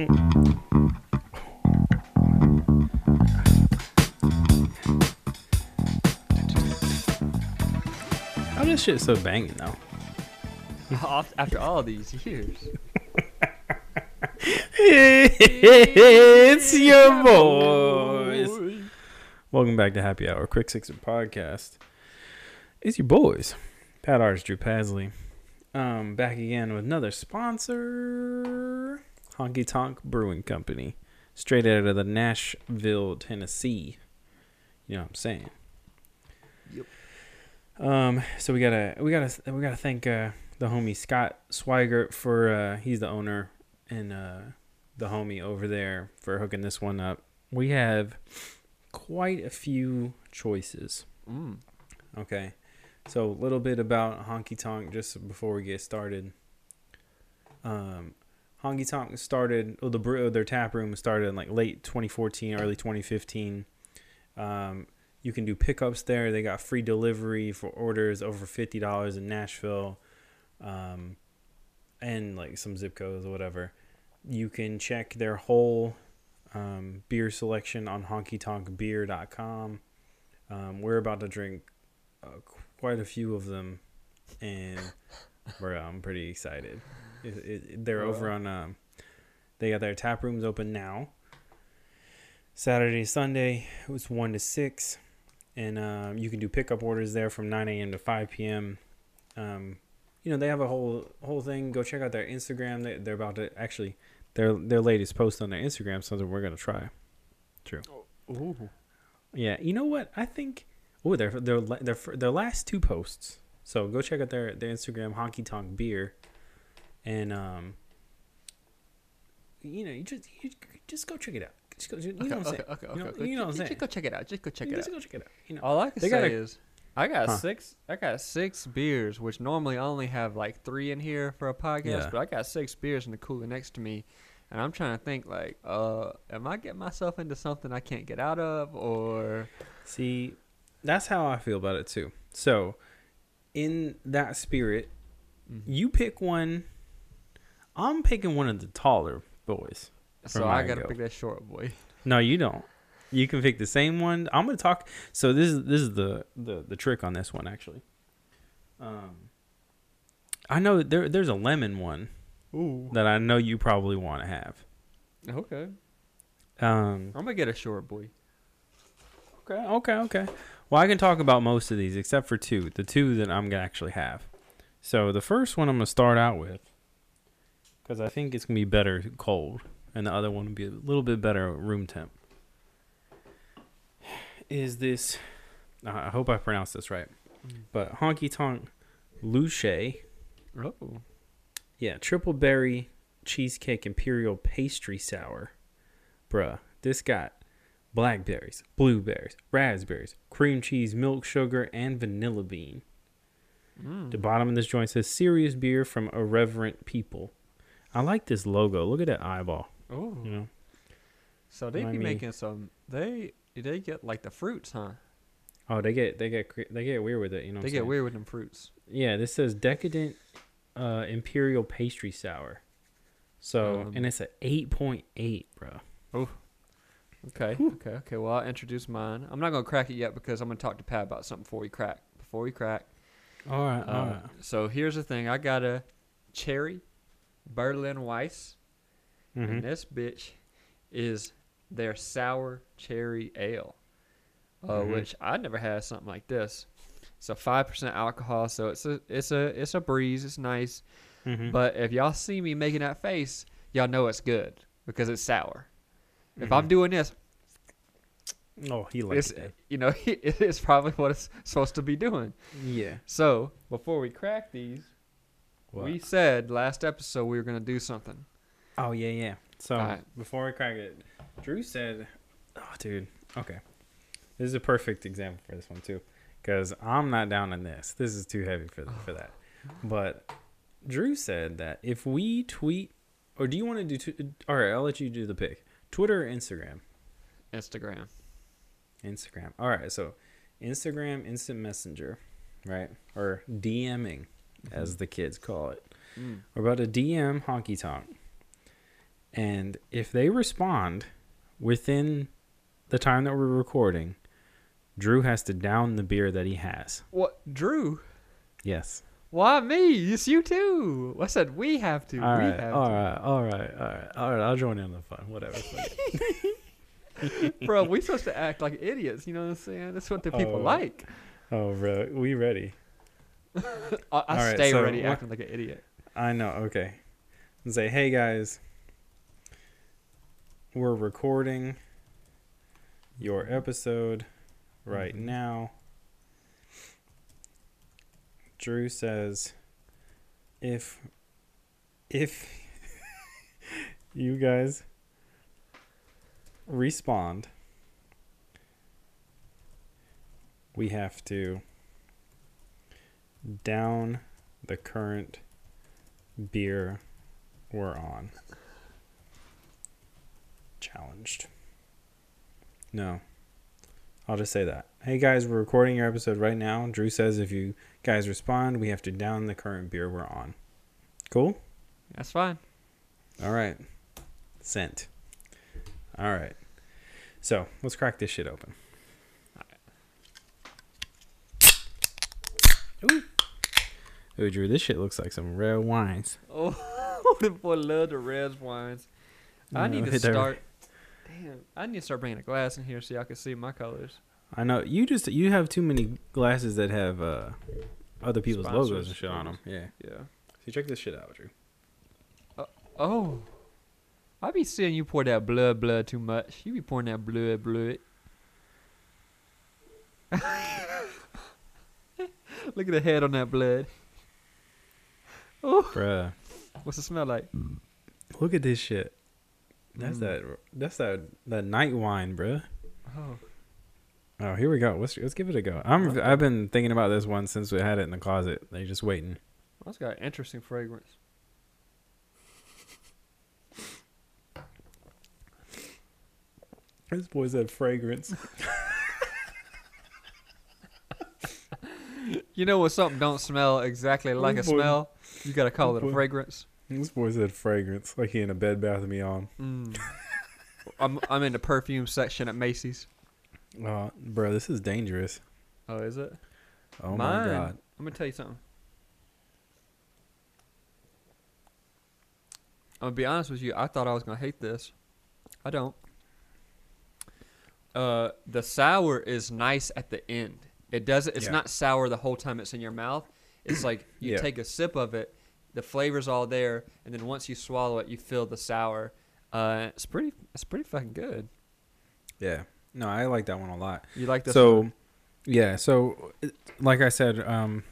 How this shit so banging though? After all these years. it's your boys. Welcome back to Happy Hour, Quick Sixer Podcast. It's your boys, Pat Arts, Drew Pasley. Um, back again with another sponsor, Honky Tonk Brewing Company, straight out of the Nashville, Tennessee. You know what I'm saying? Yep. Um, so we gotta we gotta we gotta thank uh, the homie Scott Swigert for uh, he's the owner and uh, the homie over there for hooking this one up. We have quite a few choices. Mm. Okay. So a little bit about Honky Tonk just before we get started. Um, Honky Tonk started, well, the brew, their tap room started in like late 2014, early 2015. Um, you can do pickups there. They got free delivery for orders over fifty dollars in Nashville, um, and like some zip codes or whatever. You can check their whole um, beer selection on honkytonkbeer.com. Um, we're about to drink uh, quite a few of them, and bro, I'm pretty excited. It, it, they're over on. Um, they got their tap rooms open now. Saturday, Sunday, it was one to six, and um, you can do pickup orders there from 9 a.m. to 5 p.m. Um, you know they have a whole whole thing. Go check out their Instagram. They, they're about to actually their their latest post on their Instagram. Something we're gonna try. True. Ooh. Yeah, you know what? I think oh, their their their their last two posts. So go check out their their Instagram Honky Tonk Beer, and um, you know, you just you just go check it out. Just go, you know what I'm okay, saying? okay, okay, You know, okay. you know what I'm saying? Just go check it out. Just go check it just out. go check it out. You know, All I can They say gotta- is, I got Huh. six. I got six beers, which normally I only have like three in here for a podcast, Yeah. but I got six beers in the cooler next to me, and I'm trying to think like, uh, am I getting myself into something I can't get out of, or see, that's how I feel about it too. So, in that spirit, Mhm. you pick one. I'm picking one of the taller boys. so I gotta go. pick that short boy. No, you don't. You can pick the same one. I'm gonna talk. So this is this is the the the trick on this one actually. Um, I know there there's a lemon one Ooh. that I know you probably want to have. Okay. Um, I'm gonna get a short boy. okay, okay, okay. Well, I can talk about most of these except for two. The two that I'm gonna actually have. So the first one I'm gonna start out with because I think it's gonna be better cold, and the other one will be a little bit better room temp. Is this? I hope I pronounced this right. But honky tonk luche, Oh. yeah, triple berry cheesecake imperial pastry sour, bruh. This got blackberries, blueberries, raspberries, cream cheese, milk sugar, and vanilla bean. Mm. The bottom of this joint says "Serious beer from irreverent people." I like this logo. Look at that eyeball. Oh. You know, So they I be mean- making some. They they get like the fruits, huh? oh, they get they get they get weird with it. You know, they get saying? weird with them fruits. Yeah, this says decadent uh, imperial pastry sour. So Um, and it's a eight point eight, bro. Okay, okay, okay. Well, I'll introduce mine. I'm not gonna crack it yet because I'm gonna talk to Pat about something before we crack. Before we crack. All right, all Uh, right. So here's the thing. I got a cherry Berlin Weiss, Mm-hmm. and this bitch is their sour cherry ale, uh, Mhm. which I never had something like this. It's a five percent alcohol, so it's a it's a it's a breeze. It's nice. Mm-hmm. But if y'all see me making that face, y'all know it's good because it's sour. If. I'm doing this, oh, he likes it. you know it's probably what it's supposed to be doing. Yeah. So before we crack these, What? we said last episode we were gonna do something. oh yeah, yeah. So Alright. before we crack it, Drew said, "Oh, dude, okay, this is a perfect example for this one too, because I'm not down on this. This is too heavy for for that." But Drew said that if we tweet, or do you want to do? T- all right, I'll let you do the pick. Twitter or Instagram? Instagram. Instagram. All right, so Instagram Instant Messenger, right? Or DMing, as the kids call it. Mm. We're about to DM Honky Tonk. And if they respond within the time that we're recording, Drew has to down the beer that he has. What, Drew? Yes. Why me? It's you too. I said we have to. All we right. have All to. right. All right. All right. All right. I'll join in on the fun. Whatever. Bro, we supposed to act like idiots. You know what I'm saying? That's what the people Oh. like. oh, bro. We ready? I, I right, stay so ready acting like an idiot. I know. Okay. And say, hey guys, we're recording your episode right Mhm. now. Drew says, if if you guys respond, we have to down the current beer we're on. Challenged. No. I'll just say that. Hey guys, we're recording your episode right now. Drew says if you guys respond, we have to down the current beer we're on. Cool? That's fine. All right. Sent. All right. So let's crack this shit open. Ooh. Ooh, Drew, this shit looks like some red wines. Oh, the boy love the red wines. I No, need to start. Damn, I need to start bringing a glass in here so y'all can see my colors. I know you just you have too many glasses that have uh, other people's logos and shit on them. logos. Yeah. Yeah. See, check this shit out, Drew. Oh, I be seeing you pour that blood, blood too much. You be pouring that blood, blood. Look at the head on that blood. Oh, Bruh, what's it smell like? look at this shit. That's Mm. that. That's that. That night wine, bruh. Oh, Oh, here we go. Let's let's give it a go. I'm I've been thinking about this one since we had it in the closet. They're just waiting. that's got interesting fragrance. This boy said fragrance. You know when something don't smell exactly like a boy- smell, you gotta call it a boy- fragrance. this boy said fragrance, like he in a Bed Bath and Beyond. Mm. I'm I'm in the perfume section at Macy's. Oh, bro, this is dangerous. Oh, is it? Oh Mine. my god. I'm gonna tell you something. I'm gonna be honest with you. I thought I was gonna hate this. I don't. Uh, the sour is nice at the end. It doesn't. It's Yeah. not sour the whole time it's in your mouth. It's like you Yeah. take a sip of it, the flavor's all there, and then once you swallow it, you feel the sour. Uh, it's pretty. It's pretty fucking good. Yeah. No, I like that one a lot. You like this? so one? yeah so like i said um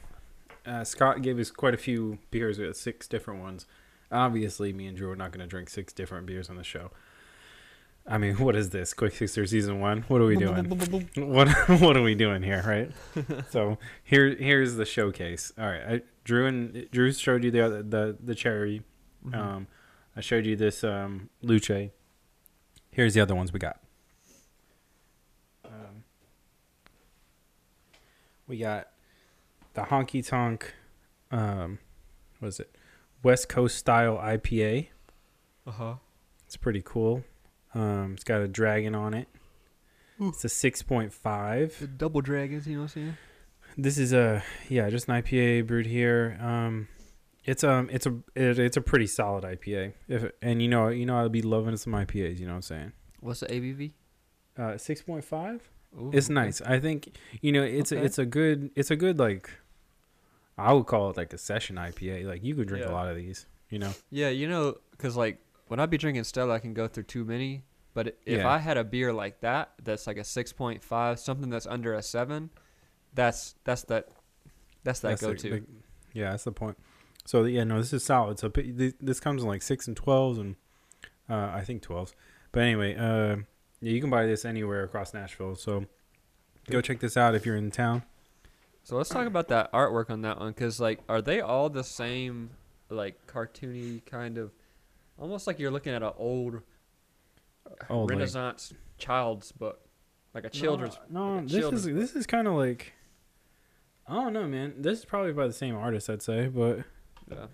uh, scott gave us quite a few beers with six different ones obviously me and drew are not going to drink six different beers on the show i mean what is this? Quick sixer season one? What are we doing? What what are we doing here right? So here here's the showcase. All right I, drew and drew showed you the the the cherry. Mhm. um i showed you this um luce. Here's the other ones we got. Um, we got the honky tonk um what is it? West coast style ipa uh-huh. it's pretty cool um it's got a dragon on it. It's a 6.5 The double dragons. You know what I'm saying? this is a yeah just an ipa brewed here. Um it's um it's a it, it's a pretty solid ipa if and you know you know i'll be loving some ipas you know what i'm saying? What's the ABV? uh 6.5 Ooh, it's okay. nice. I think you know it's a, it's a good it's a good like i would call it like a session ipa like you could drink a lot of these you know? Yeah, you know, because like when I be drinking Stella, I can go through too many. But if Yeah. I had a beer like that, that's like a six point five, something that's under a seven, that's that's that that's that That's go to. yeah that's the point so yeah no this is solid so this comes in like 6 and 12s and uh i think 12s but anyway uh yeah you can buy this anywhere across nashville so go check this out if you're in town So let's talk about that artwork on that one, because like, are they all the same, like cartoony kind of, almost like you're looking at an old like- Renaissance child's book, like a children's. no, like a this is children's this is kind of like i don't know man this is probably by the same artist i'd say but Yeah.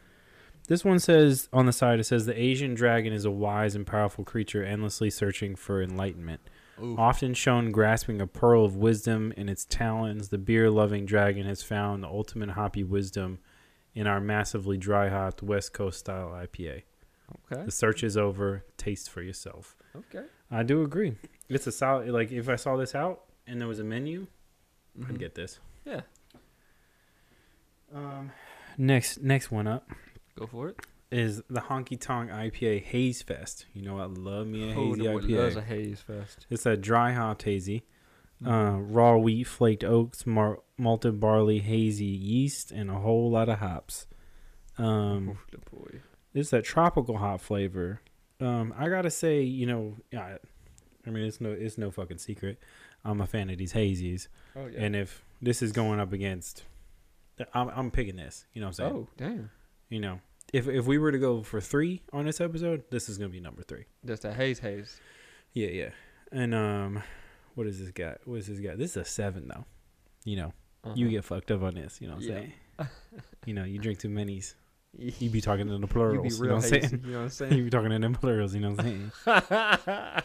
This one says on the side it says the Asian dragon is a wise and powerful creature endlessly searching for enlightenment. Ooh. Often shown grasping a pearl of wisdom in its talons, the beer loving dragon has found the ultimate hoppy wisdom in our massively dry hopped West Coast style IPA. Okay. The search is over. Taste for yourself. Okay. I do agree. It's a solid. Like if I saw this out and there was a menu, Mhm. I'd get this. Yeah. Um, next next one up Go for it. is the Honky Tonk IPA Haze Fest. You know I love me a Who hazy the- loves IPA. a haze fest? It's a dry hopped hazy. Mm-hmm. Uh, raw wheat, flaked oats, mar- malted barley, hazy yeast, and a whole lot of hops. Um, boy. It's that tropical hot flavor. Um, I gotta say, you know, yeah, I mean, it's no, it's no fucking secret. I'm a fan of these hazies, Oh yeah. and if this is going up against, I'm, I'm picking this. You know what I'm saying? oh damn. You know, if if we were to go for three on this episode, this is gonna be number three. Just a haze haze. Yeah, yeah. And um, what is this guy? What is this guy? This is a seven though. You know, you Uh-huh. get fucked up on this. You know what I'm Yeah. saying? you know, you drink too many's. You You be talking in the be plurals. You, know real what I'm hazy. saying? You know what I'm saying? you be talking in the plurals. You know what I'm saying?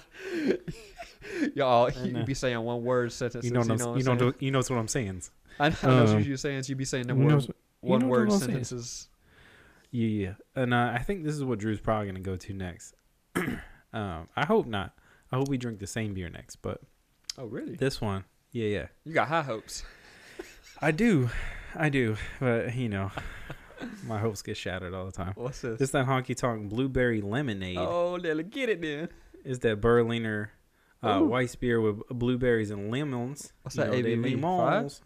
Y'all, you know. be saying one word sentences. You know, what I'm, what you know, saying? the- you know what I'm saying. I know, I know um, what you're saying. You be saying them You word, what- one word what sentences. Yeah, yeah. And uh, I think this is what Drew's probably gonna go to next. um, I hope not. I hope we drink the same beer next, but Oh really? this one, yeah, yeah. You got high hopes. I do, I do, but you know, my hopes get shattered all the time. What's this? This that honky tonk blueberry lemonade oh, let's get it then. is that Berliner uh, white beer with blueberries and lemons. What's You that know, ABV? lemons.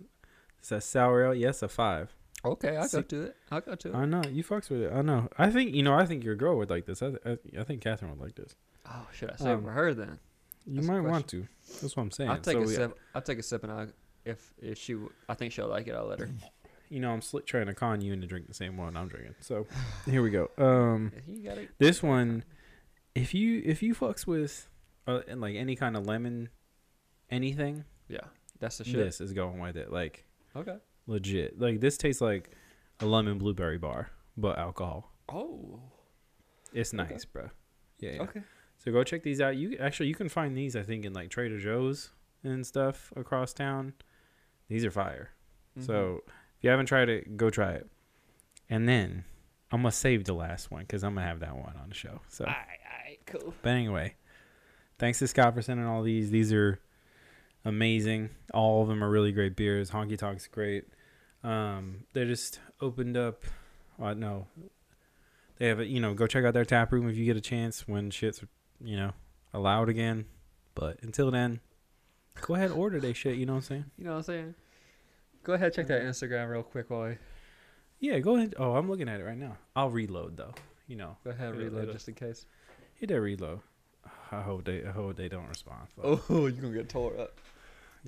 It's a sour ale. Yes, a five. Okay, I'll go to it. I'll go to it. I know you fucks with it. I know. I think you know. I think your girl would like this. I, I, I think Catherine would like this. Oh, should I say it Um, for her then? You That's might want to. That's what I'm saying. I'll take So a we- sip. I'll take a sip, and I, if if she, w- I think she'll like it. I'll let her. You know, I'm slick trying to con you into drink the same one I'm drinking. So here we go. Um, got it. this one, if you if you fucks with uh, and like any kind of lemon, anything, Yeah, that's the shit. this is going with it. Like Okay. legit. Like this tastes like a lemon blueberry bar, but alcohol. Oh. It's Okay. nice, bro. Yeah, yeah. Okay. So go check these out. You actually you can find these I think in like Trader Joe's and stuff across town. These are fire. Mm-hmm. So you haven't tried it, go try it. And then I'm gonna save the last one because I'm gonna have that one on the show. So, Alright, alright, cool. but anyway, thanks to Scott for sending all these. These are amazing. All of them are really great beers. Honky Tonk's great. Um, they just opened up. Uh, no, they have a you know go check out their tap room if you get a chance when shit's you know allowed again. But until then, go ahead order they shit. You know what I'm saying? You know what I'm saying? Go ahead, check that Instagram real quick while I Yeah, go ahead. Oh, I'm looking at it right now. I'll reload though. You know, go ahead reload it'll- just in case. hit that reload. I hope they. I hope they don't respond. Fuck. Oh, you're gonna get tore up.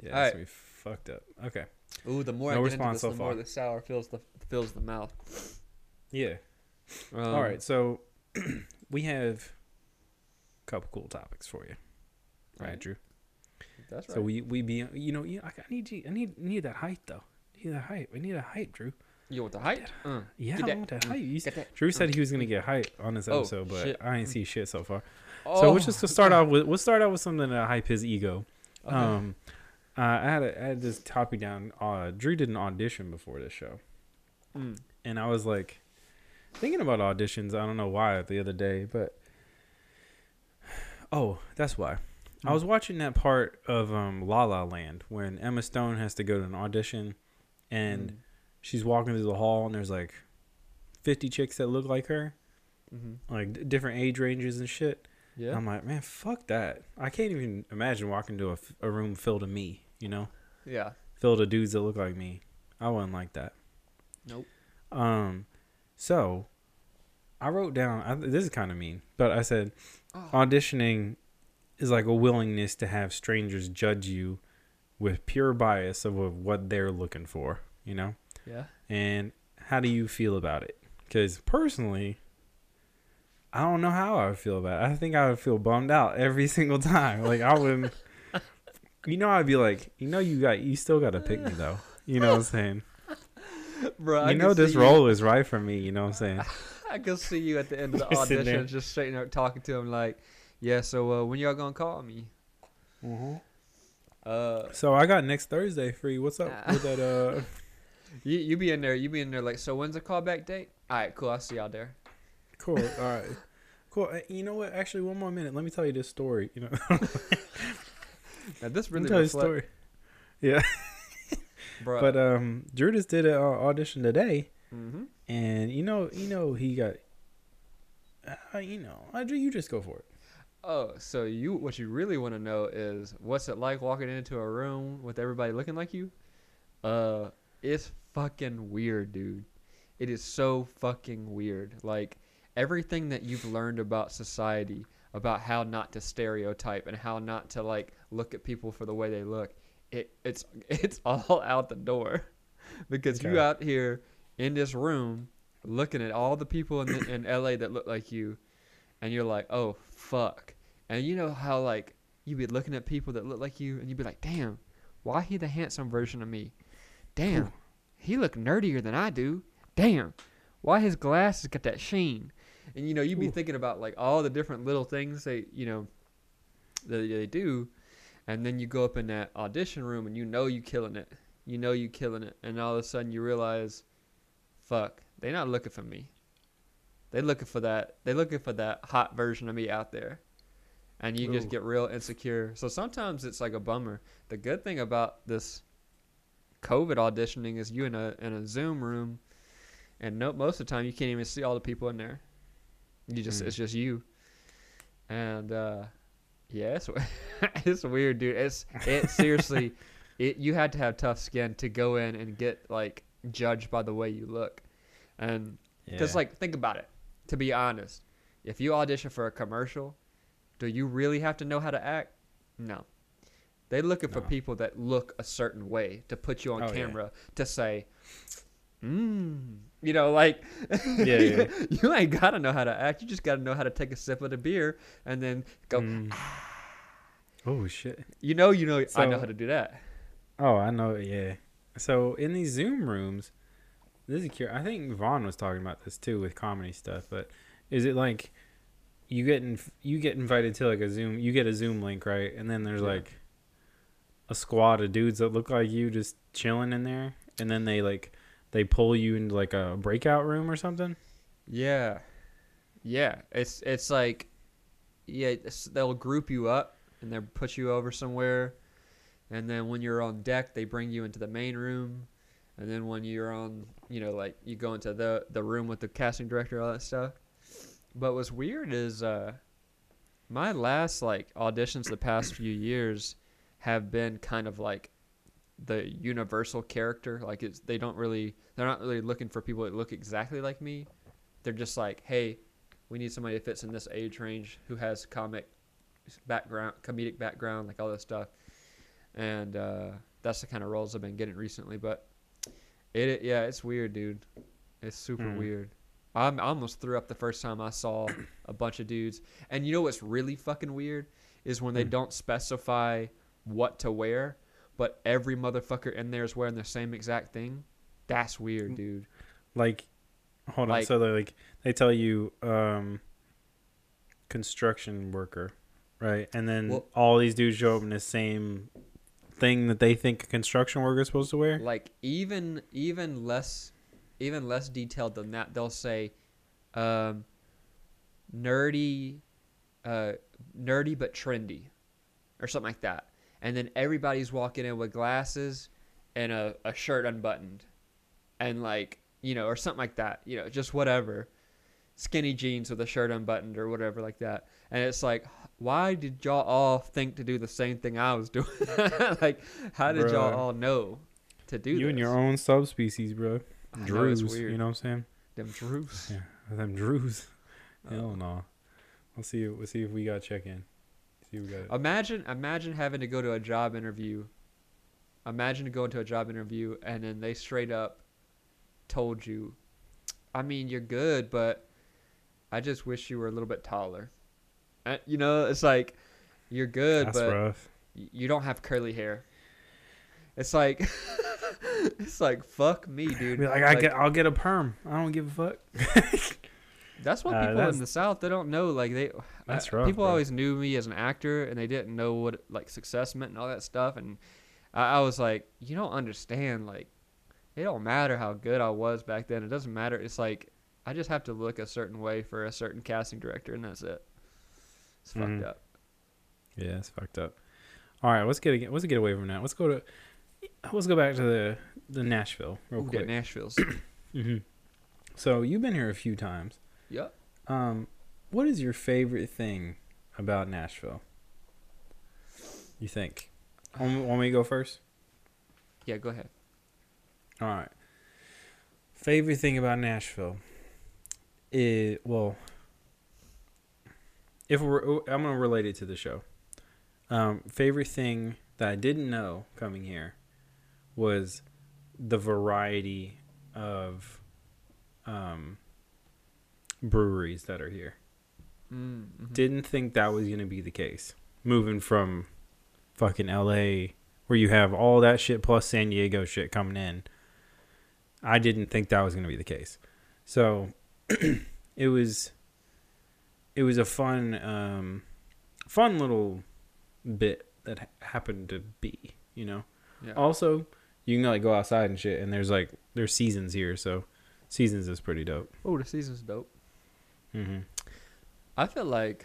yeah, alright. that's gonna be fucked up. Okay. Ooh, the more No I get into this, so the more far. the sour fills the fills the mouth. Yeah. Um, All right. So we have a couple cool topics for you. Right, Right. Drew. That's right. So we we be you know you, I I need you I need need that height though. Need that height. We need a height, Drew. you want the height? Uh, Yeah, I that. want that Mm. height. You that. Drew said he was gonna get height on this Oh, episode, but shit. I ain't see shit so far. Oh, So let's just to start off with we'll start out with something to hype his ego. okay. Um, uh, I had a, I had this topic down. Uh, Drew did an audition before this show, Mm. and I was like thinking about auditions. I don't know why the other day, but oh, that's why. I was watching that part of um, La La Land when Emma Stone has to go to an audition, and Mm. she's walking through the hall, and there's like fifty chicks that look like her, Mhm. like d- different age ranges and shit. yeah, I'm like, man, fuck that. I can't even imagine walking to a, f- a room filled of me, you know, yeah. filled of dudes that look like me. I wouldn't like that. Nope. Um, so I wrote down. I, this is kind of mean, but I said Oh. auditioning is like a willingness to have strangers judge you with pure bias of, what they're looking for, you know. Yeah. And how do you feel about it? Because personally, I don't know how I would feel about it. I think I would feel bummed out every single time. Like I wouldn't. You know, I'd be like, you know, you got, you still got to pick me though. You know what I'm saying? Bro, you know, this role is right for me. You know what I'm saying? I I can see you at the end of the audition, just sitting there talking to him like, "Yeah, so uh, when y'all gonna call me?" Uh, So I got next Thursday free. What's up Ah. with that? Uh, you you be in there, you be in there like, so when's the callback date? All right, cool. I'll see y'all there. cool. All right. Cool. Uh, You know what? Actually, one more minute. Let me tell you this story. You know, Now this Let me really tell you reflect, story. Yeah. bro. But um, Drew just did an uh, audition today, hmm and you know, you know, he got. Uh, you know, uh, Drew, you just go for it. Oh, so you what you really want to know is what's it like walking into a room with everybody looking like you? Uh, it's fucking weird, dude. It is so fucking weird. Like everything that you've learned about society, about how not to stereotype and how not to like look at people for the way they look, it it's it's all out the door. because you out here in this room looking at all the people in the, in LA that look like you and you're like, "Oh, fuck." And you know how like you'd be looking at people that look like you and you'd be like, "Damn, why he the handsome version of me? Damn, he look nerdier than I do. Damn, why his glasses got that sheen?" And you know, you'd be Ooh. thinking about like all the different little things they, you know, that they do, and then you go up in that audition room and you know you killing it. You know you killing it, and all of a sudden you realize, fuck, they not looking for me. They looking for that. They looking for that hot version of me out there, and you just get real insecure. So sometimes it's like a bummer. The good thing about this COVID auditioning is you in a in a Zoom room, and no, most of the time you can't even see all the people in there. You just Mm. it's just you, and uh, yeah, it's it's weird, dude. It's it seriously, it you had to have tough skin to go in and get like judged by the way you look, and because Yeah. like think about it. To be honest, if you audition for a commercial, do you really have to know how to act? No. They're looking for people that look a certain way to put you on Oh, yeah. camera to say, mmm. You know, like Yeah, yeah. you ain't gotta know how to act. You just gotta know how to take a sip of the beer and then go. Mm. Oh shit. You know, you know. I know how to do that. Oh, I know. Yeah. So in these Zoom rooms, this is curious. I think Vaughn was talking about this too with comedy stuff. But is it like you get in, you get invited to like a Zoom, you get a Zoom link, right? And then there's Yeah. like a squad of dudes that look like you just chilling in there, and then they like they pull you into like a breakout room or something. Yeah, yeah. It's it's like, yeah. It's, they'll group you up and they'll put you over somewhere, and then when you're on deck, they bring you into the main room, and then when you're on, you know, like you go into the the room with the casting director, all that stuff. But what's weird is, uh, my last like auditions the past few years have been kind of like the universal character. Like it's they don't really they're not really looking for people that look exactly like me. They're just like, hey, we need somebody that fits in this age range who has comic background, comedic background, like all this stuff. And uh, that's the kind of roles I've been getting recently. But it, yeah, it's weird, dude. It's super Hmm. weird. I'm, almost threw up the first time I saw a bunch of dudes. And you know what's really fucking weird is when they Hmm. don't specify what to wear, but every motherfucker in there is wearing the same exact thing. That's weird, Mm. dude. Like, hold on. So they like they tell you um, construction worker, right? And then Well- all these dudes show up in the same thing that they think a construction worker is supposed to wear. Like even even less even less detailed than that. They'll say um, nerdy uh, nerdy but trendy or something like that. And then everybody's walking in with glasses and a, a shirt unbuttoned and like, you know, or something like that. You know, just whatever. Skinny jeans with a shirt unbuttoned or whatever like that. And it's like, why did y'all all think to do the same thing I was doing? like, how did y'all all know to do that? you this? and your own subspecies, bro. Drews, you know what I'm saying? Them Drews. Yeah, them Drews. Hell Uh, no. We'll see. We'll see if we got check in. See if we got it. Imagine, imagine having to go to a job interview. Imagine going to a job interview and then they straight up told you, I mean, you're good, but I just wish you were a little bit taller. You know, it's like you're good, That's but rough. you don't have curly hair. It's like, it's like fuck me, dude. Be like, I get, I'll get a perm. I don't give a fuck. That's what Uh, people that's- in the South they don't know. Like they, That's uh, rough, people bro. always knew me as an actor, and they didn't know what like success meant and all that stuff. And I, I was like, you don't understand. Like, it don't matter how good I was back then. It doesn't matter. It's like I just have to look a certain way for a certain casting director, and that's it. It's Mhm. fucked up. Yeah, it's fucked up. All right, let's get let's get away from that. Let's go to let's go back to the the Nashville real Ooh, quick. Nashville's. hmm So you've been here a few times. yep. Um, what is your favorite thing about Nashville? You think? Want me, want me to go first? Yeah, go ahead. All right. Favorite thing about Nashville is well, if we're, I'm gonna relate it to the show. Um, favorite thing that I didn't know coming here was the variety of um, breweries that are here. Mm-hmm. Didn't think that was gonna be the case. Moving from fucking LA where you have all that shit plus San Diego shit coming in. I didn't think that was gonna be the case. So it was it was a fun um fun little bit that ha- happened to be, you know. yeah. Also, you can like go outside and shit and there's like there's seasons here, so seasons is pretty dope. Oh, the season's dope. Mhm. I feel like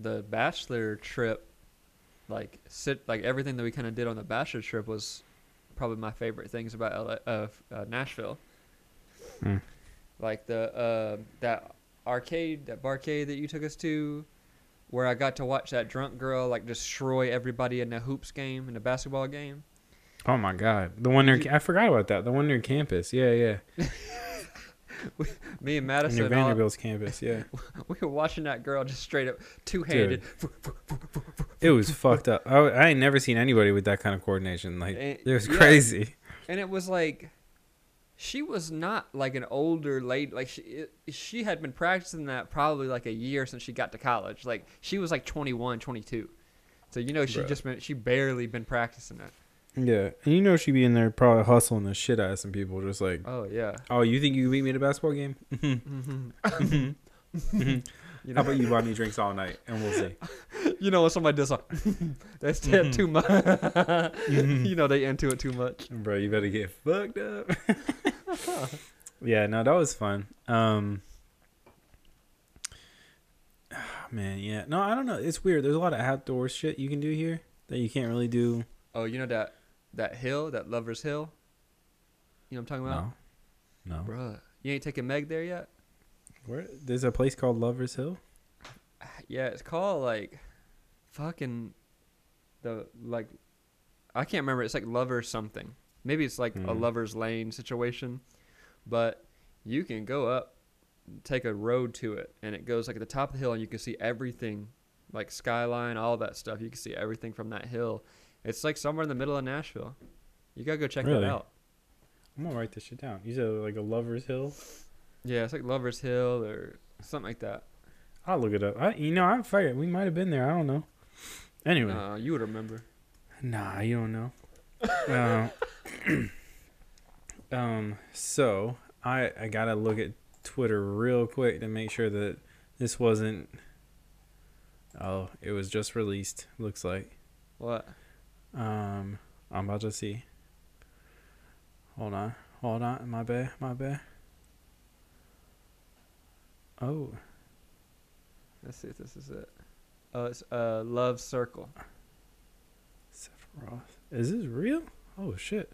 the bachelor trip, like sit like everything that we kind of did on the bachelor trip was probably my favorite things about LA, uh, uh, Nashville. Hmm. Like the uh, that arcade, that barcade that you took us to, where I got to watch that drunk girl like destroy everybody in the hoops game in the basketball game. Oh my god. The one near You- I forgot about that. The one near campus. Yeah, yeah. Me and near Madison, all, Vanderbilt's campus, yeah. we were watching that girl just straight up two handed. It was fucked up. I, I ain't never seen anybody with that kind of coordination. Like Eh, it was yeah. crazy. and it was like she was not like an older lady like she it, she had been practicing that probably like a year since she got to college like she was like 21 22 so you know she just been she barely been practicing it Yeah, and you know she'd be in there probably hustling the shit out of some people, just like, oh yeah oh, you think you can beat me at a basketball game? mm-hmm. you you How know about you buy me drinks all night, and we'll see. you know when somebody does something that's Mhm. too much you know they into it too much Bro, you better get fucked up. yeah, no, that was fun. Um, man, yeah, no, I don't know. It's weird. There's a lot of outdoor shit you can do here that you can't really do. oh you know that that hill that lovers hill you know what i'm talking about No, no. bruh you ain't taking meg there yet Where there's a place called Lovers Hill. Yeah, it's called like fucking the like I can't remember. It's like lover something. Maybe it's like a Hmm. lover's lane situation, but you can go up, take a road to it, and it goes like at the top of the hill, and you can see everything, like skyline, all that stuff. You can see everything from that hill. It's like somewhere in the middle of Nashville. You gotta go check Really? that out. I'm gonna write this shit down. You said like a Lovers Hill. Yeah, it's like Lover's Hill or something like that. I'll look it up. I, you know, I'm fired. We might have been there. I don't know. Anyway, Uh, you would remember. Nah, you don't know. uh, um, so I I gotta look at Twitter real quick to make sure that this wasn't. Oh, it was just released. Looks like. What? Um, I'm about to see. Hold on, hold on. My bad, my bad. Oh, Let's see if this is it. Oh, it's uh, Love Circle. Sephiroth. Is this real? Oh shit.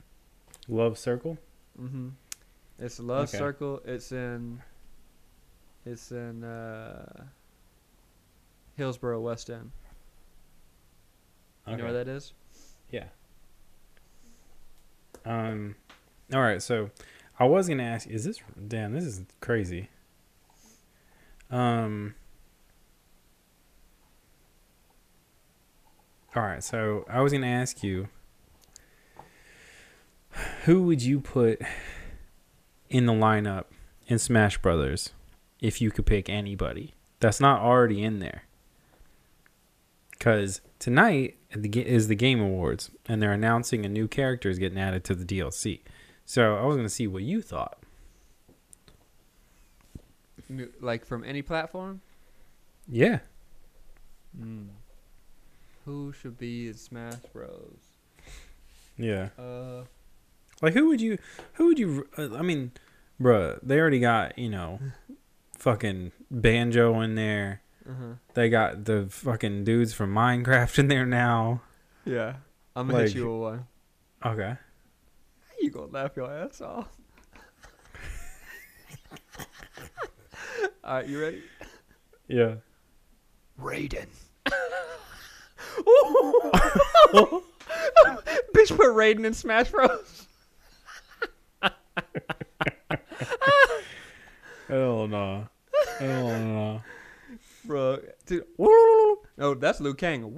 Love Circle. Mm-hmm. It's Love Okay. Circle. It's in. It's in uh, Hillsboro, West End. You know where that is? Yeah. Um. All right. So, I was gonna ask. Is this damn? This is crazy. Um. All right. So I was gonna ask you. Who would you put in the lineup in Smash Brothers if you could pick anybody that's not already in there? Because tonight at the ga- is the Game Awards, and they're announcing a new character is getting added to the DLC. So I was gonna see what you thought. like from any platform. Yeah. Mm. Who should be in Smash Bros? Yeah. Uh, Like who would you who would you uh, I mean, bruh, they already got, you know, fucking banjo in there. Uh-huh. They got the fucking dudes from Minecraft in there now. Yeah. I'm gonna Like- hit you with one. Okay. You gonna laugh your ass off. All right, you ready? Yeah. Raiden. Bitch put Raiden in Smash Bros. Hell no. Hell no. Bro, dude. No, that's Liu Kang.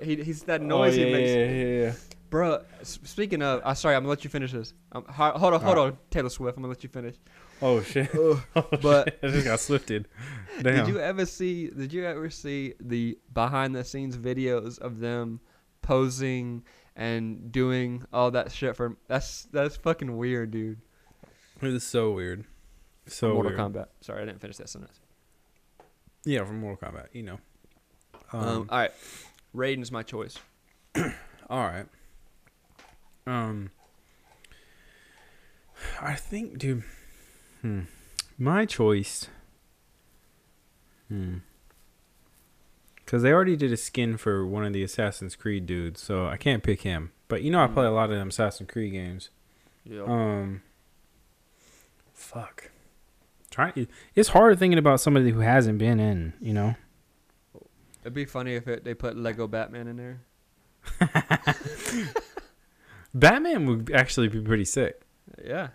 He, he's that noise oh, yeah, he makes. Yeah, yeah, yeah. Bro, speaking of, uh, sorry, I'm gonna let you finish this. Um, hold on, hold on, Taylor Swift. I'm gonna let you finish. Oh shit. Oh, But-. I just got slifted. Damn. Did you ever see? Did you ever see the behind the scenes videos of them posing and doing all that shit for? That's that's fucking weird, dude. It was so weird. So Mortal weird. Kombat. Sorry, I didn't finish that sentence. Yeah, from Mortal Kombat, you know. Um, Um, all right, Raiden's my choice. all right. Um I think dude hmm my choice hmm cuz they already did a skin for one of the Assassin's Creed dudes, so I can't pick him. But you know I play a lot of them Assassin's Creed games. Yeah. Um, fuck. Try. It's hard thinking about somebody who hasn't been in. You know. It'd be funny if it, they put Lego Batman in there. Batman would actually be pretty sick. Yeah.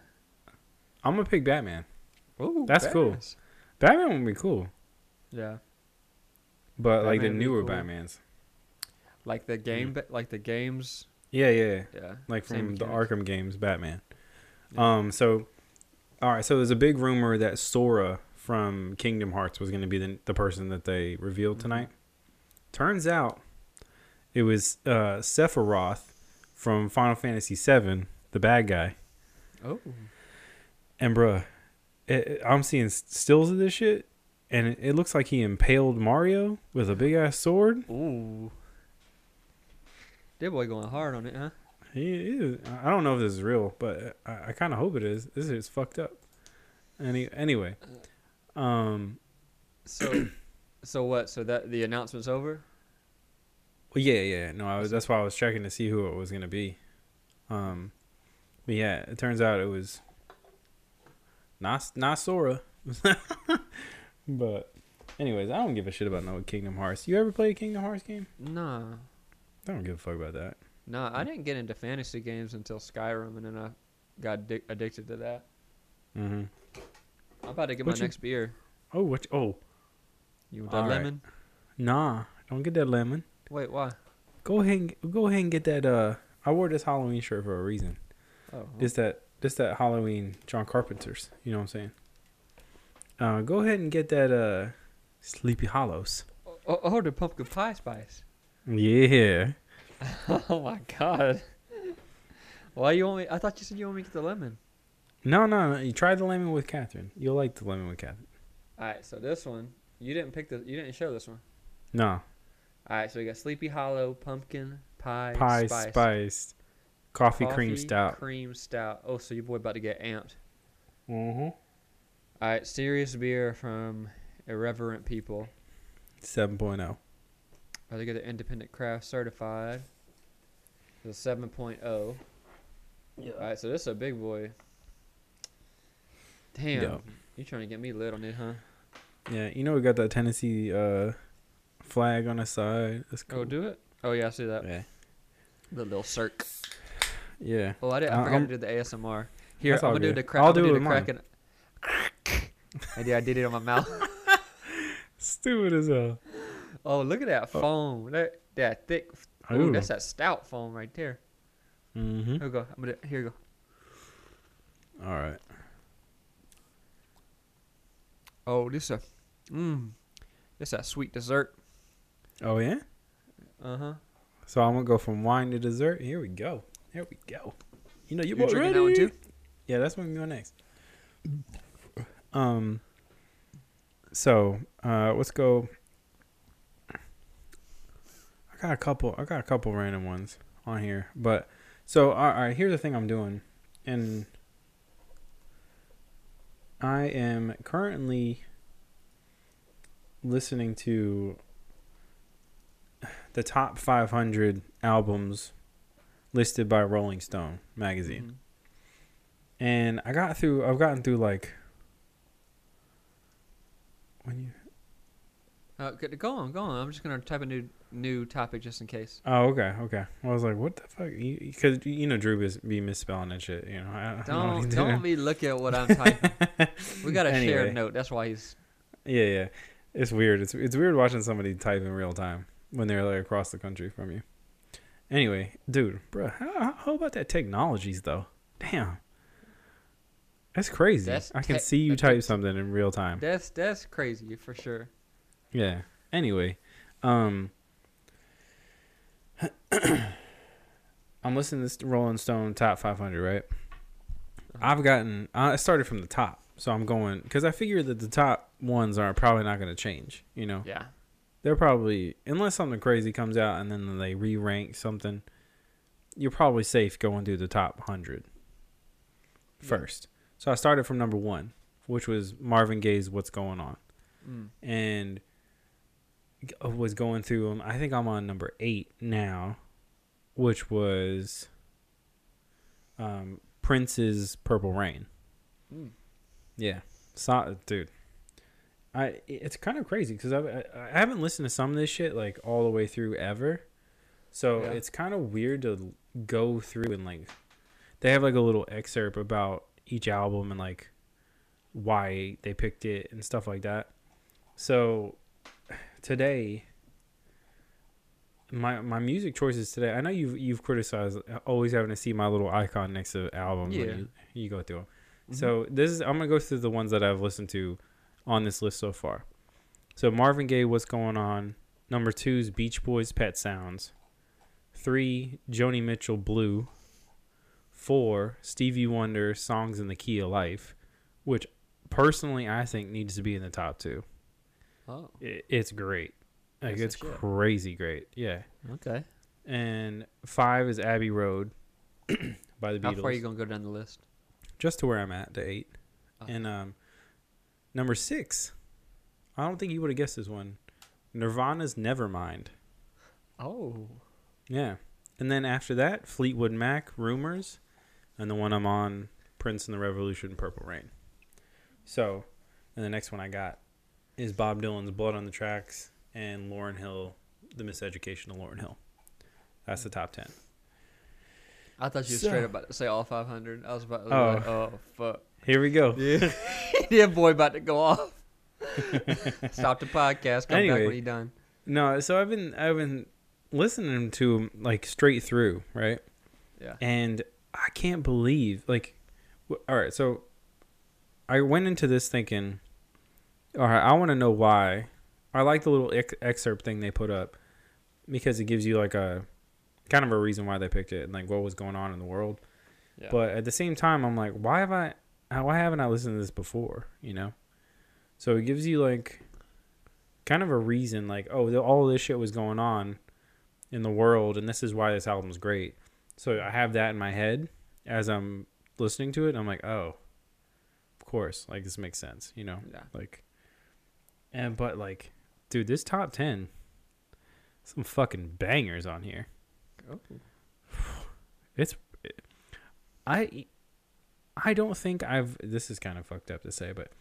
I'm gonna pick Batman. Ooh, That's cool. Batman would be cool, Yeah. but like the Batman would be newer cool. Batmans. Like the game, ba- like the games. Yeah, yeah, Yeah. like Same from the mechanics. Arkham games, Batman. Yeah. Um, so, all right, so there's a big rumor that Sora from Kingdom Hearts was gonna be the the person that they revealed Mhm. tonight. Turns out, it was uh, Sephiroth from Final Fantasy VII, the bad guy. Oh. And bruh, it, it- I'm seeing stills of this shit, and it, it looks like he impaled Mario with a big ass sword. Ooh. That boy going hard on it, huh? He. I don't know if this is real, but I, I kind of hope it is. This is fucked up. Any anyway, um, So, so what? So that the announcement's over. well, yeah, yeah. No, I was. That's why I was checking to see who it was gonna be. Um, but yeah, it turns out it was not not Sora. but, anyways, I don't give a shit about no Kingdom Hearts. You ever play a Kingdom Hearts game? Nah, I don't give a fuck about that. Nah. I didn't get into fantasy games until Skyrim, and then I got addic- addicted to that. Mm-hmm. I'm about to get What my you- next beer. Oh, what? Oh, You want that right. lemon? nah. Don't get that lemon. Wait, why? Go ahead. And, go ahead and get that. Uh, I wore this Halloween shirt for a reason. Oh, It's that. just that Halloween John Carpenter's. You know what I'm saying? Uh, go ahead and get that. Uh, Sleepy Hollows. oh, oh, the pumpkin pie spice. Yeah. oh my god. Why you me? I thought you said you want me to get the lemon. No, no, no. You try the lemon with Catherine. You'll like the lemon with Catherine. All right, so this one you didn't pick the. You didn't show this one. No. All right, so we got Sleepy Hollow pumpkin pie, Pie spice, spiced. Coffee, cream stout. Cream stout. Oh, so your boy about to get amped. Mm-hmm. All right, serious beer from Irreverent People. 7.0. About to get an independent craft certified. It's a 7.0. Yeah. All right, so this is a big boy. Damn, Yeah. you trying to get me lit on it, huh? Yeah. You know we got that Tennessee uh flag on the side. That's cool. Oh, do it. Oh yeah, I see that. Yeah. The little circ. Yeah. Oh, I did. I Uh, forgot I'm- to do the ASMR. Here, I'm gonna do the crack. I'll do do the with crack. And... I did. I did it on my mouth. Stupid as hell. Oh, look at that foam. That that thick. Oh, Ooh. that's that stout foam right there. Mm-hmm. Here we go. I'm gonna. Here we go. All right. Oh, this a. Mmm. This that sweet dessert. Oh yeah. Uh huh. So I'm gonna go from wine to dessert. Here we go. Here we go. You know you You boy drinking ready? that one too? Yeah, that's what we going next. Um. So, uh, let's go. I got a couple. I got a couple random ones on here, but so all right. Here's the thing I'm doing, and I am currently listening to the top 500 albums listed by Rolling Stone magazine. Mhm. And I got through I've gotten through like when you Uh, go on, go on. I'm just gonna type a new new topic just in case. Oh, okay, okay. I was like, what the fuck? Because you, know Drew is be misspelling and shit. You know, I, I Don't he's don't be looking at what I'm typing. We got a Anyway. shared note. That's why he's. Yeah, yeah. It's weird. It's it's weird watching somebody type in real time when they're like across the country from you. Anyway, dude, bro, how, how about that technologies though? Damn, that's crazy. That's I can see you type something in real time. That's that's crazy for sure. Yeah. Anyway, um, I'm listening to this Rolling Stone Top 500, right? I've gotten. I started from the top, so I'm going because I figure that the top ones are probably not going to change. You know, Yeah. they're probably unless something crazy comes out and then they re-rank something. You're probably safe going through the top hundred first. So I started from number one, which was Marvin Gaye's "What's Going On." Mm. and was going through them. I think I'm on number eight now, which was um, Prince's "Purple Rain." Mm. Yeah, so, dude, I it's kind of crazy because I I haven't listened to some of this shit like all the way through ever, so Yeah. it's kind of weird to go through and like they have like a little excerpt about each album and like why they picked it and stuff like that. So today my my music choices today. I know you've you've criticized always having to see my little icon next to albums Yeah. when you, you go through them. Mhm. So this is I'm gonna go through the ones that I've listened to on this list so far. So Marvin Gaye, what's going on? Number two is Beach Boys, Pet Sounds. Three, Joni Mitchell, Blue. Four, Stevie Wonder, Songs in the Key of Life, which personally I think needs to be in the top two. Oh. It, it's great, like That's it's crazy great. Yeah. Okay. And five is Abbey Road by the Beatles. How far are you gonna go down the list? just to where I'm at, to eight. Oh. And um, number six, I don't think you would have guessed this one. Nirvana's Nevermind. Oh. Yeah. And then after that, Fleetwood Mac, Rumors, and the one I'm on, Prince and the Revolution, Purple Rain. So, and the next one I got is Bob Dylan's Blood on the Tracks and Lauryn Hill, The Miseducation of Lauryn Hill. That's the top 10. I thought you were So- straight about to say all 500. I was about to Oh. like, oh fuck. Here we go. Yeah. yeah, boy, about to go off. Stop the podcast. Come Anyway. back when you're done. No, so I've been I've been listening to 'em, like straight through, right? Yeah. And I can't believe like all right, so I went into this thinking all right, I want to know why. I like the little ex- excerpt thing they put up because it gives you like a kind of a reason why they picked it and like what was going on in the world. Yeah. But at the same time, I'm like, why have I? Why haven't I listened to this before? You know. So it gives you like kind of a reason, like, oh, all of this shit was going on in the world, and this is why this album's great. So I have that in my head as I'm listening to it. I'm like, oh, of course, like this makes sense, you know, yeah. like, and but like, dude, this top ten, some fucking bangers on here. Oh. It's I I don't think I've this is kind of fucked up to say, but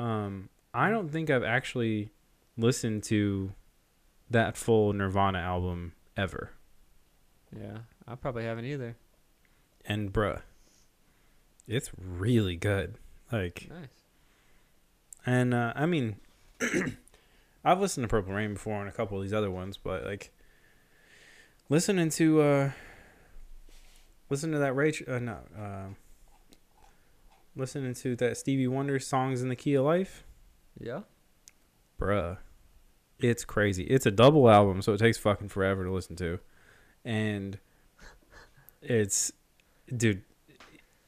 um I don't think I've actually listened to that full Nirvana album ever. Yeah. I probably haven't either. And bruh, it's really good. Like Nice. and uh I mean I've listened to Purple Rain before and a couple of these other ones, but like listening to uh listen to that Rach uh no uh listening to that Stevie Wonder songs in the key of life, Yeah. bruh. It's crazy. It's a double album, so it takes fucking forever to listen to. And it's dude,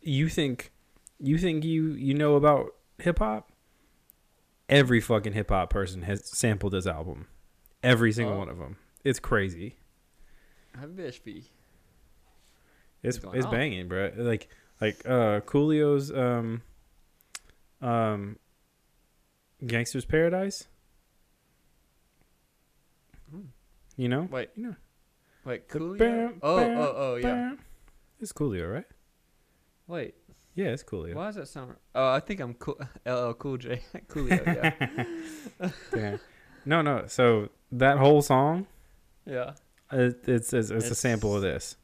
you think you think you you know about hip hop? Every fucking hip hop person has sampled this album. Every single Oh. one of them. It's crazy. Have bitch be. It's it's on? banging, bro. Like like uh Coolio's um um Gangsta's Paradise. Hmm. You know? Wait, You know. wait, Coolio? bam, Oh, bam, oh, oh, yeah. bam. It's Coolio, right? Wait, Yeah, it's Coolio. why does that sound? Oh, I think I'm cool. LL Cool J. Coolio, yeah. No, no. So that whole song, yeah. uh, it's it's, it's, a sample of this.